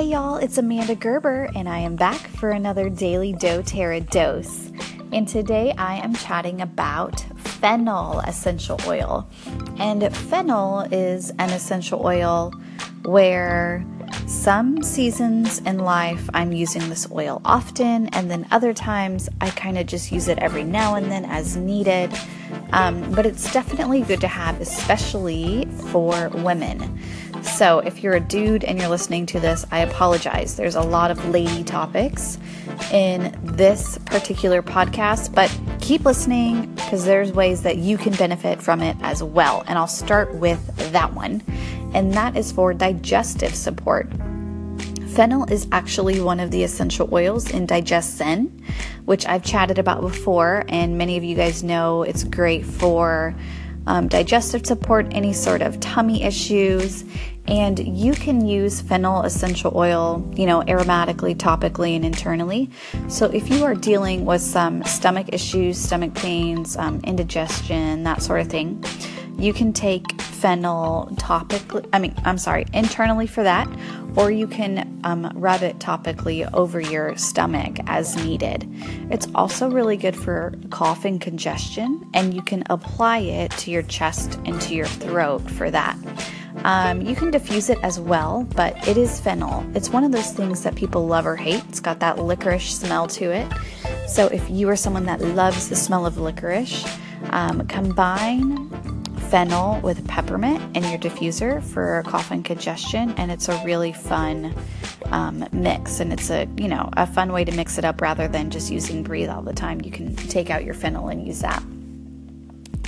Hey y'all, it's Amanda Gerber, and I am back for another Daily doTERRA dose. And today I am chatting about fennel essential oil. And fennel is an essential oil where some seasons in life I'm using this oil often, and then other times I kind of just use it every now and then as needed. Um, but it's definitely good to have, especially for women. So, if you're a dude and you're listening to this, I apologize. There's a lot of lady topics in this particular podcast, but keep listening because there's ways that you can benefit from it as well. And I'll start with that one, and that is for digestive support. Fennel is actually one of the essential oils in DigestZen, which I've chatted about before, and many of you guys know it's great for um, digestive support, any sort of tummy issues. And you can use fennel essential oil, you know, aromatically, topically, and internally. So if you are dealing with some stomach issues, stomach pains, um, indigestion, that sort of thing, you can take fennel topically, I mean, I'm sorry, internally for that, or you can um, rub it topically over your stomach as needed. It's also really good for cough and congestion, and you can apply it to your chest and to your throat for that. Um, you can diffuse it as well, but it is fennel. It's one of those things that people love or hate. It's got that licorice smell to it. So if you are someone that loves the smell of licorice, um, combine fennel with peppermint in your diffuser for cough and congestion, and it's a really fun um, mix. And it's a you know a fun way to mix it up rather than just using breathe all the time. You can take out your fennel and use that.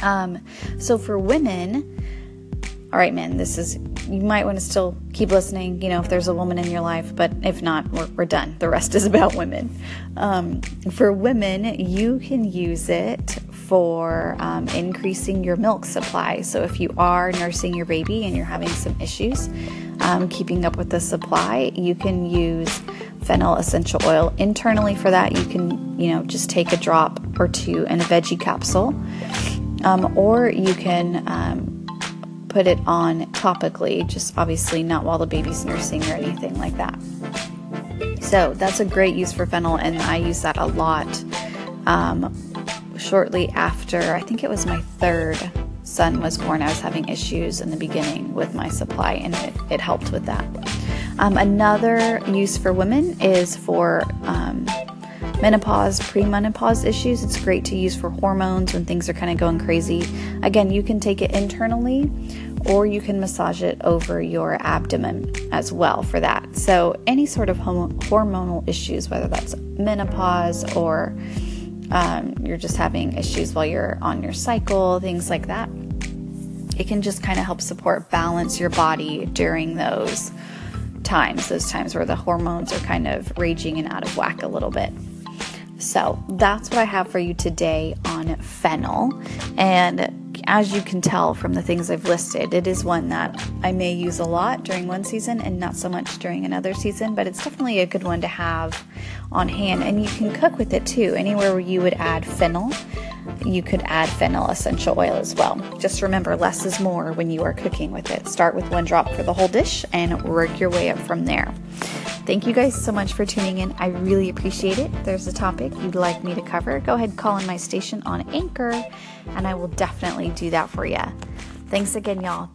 Um, so for women, all right, men, this is you might want to still keep listening. You know, if there's a woman in your life, but if not, we're, we're done. The rest is about women. Um, for women, you can use it for um, increasing your milk supply. So, if you are nursing your baby and you're having some issues um, keeping up with the supply, you can use fennel essential oil. Internally, for that, you can, you know, just take a drop or two in a veggie capsule, um, or you can um, put it on topically, just obviously not while the baby's nursing or anything like that. So, that's a great use for fennel, and I use that a lot. Um, shortly after, I think it was my third son was born, I was having issues in the beginning with my supply, and it, it helped with that. Um, another use for women is for um, menopause, premenopause issues. It's great to use for hormones when things are kind of going crazy. Again, you can take it internally or you can massage it over your abdomen as well for that. So, any sort of hormonal issues, whether that's menopause or um, you're just having issues while you're on your cycle, things like that. It can just kind of help support balance your body during those times, those times where the hormones are kind of raging and out of whack a little bit. So that's what I have for you today on fennel. And as you can tell from the things I've listed, it is one that I may use a lot during one season and not so much during another season, but it's definitely a good one to have on hand. And you can cook with it too. Anywhere where you would add fennel, you could add fennel essential oil as well. Just remember, less is more when you are cooking with it. Start with one drop for the whole dish and work your way up from there. Thank you guys so much for tuning in. I really appreciate it. If there's a topic you'd like me to cover, go ahead call in my station on Anchor, and I will definitely do that for you. Thanks again, y'all.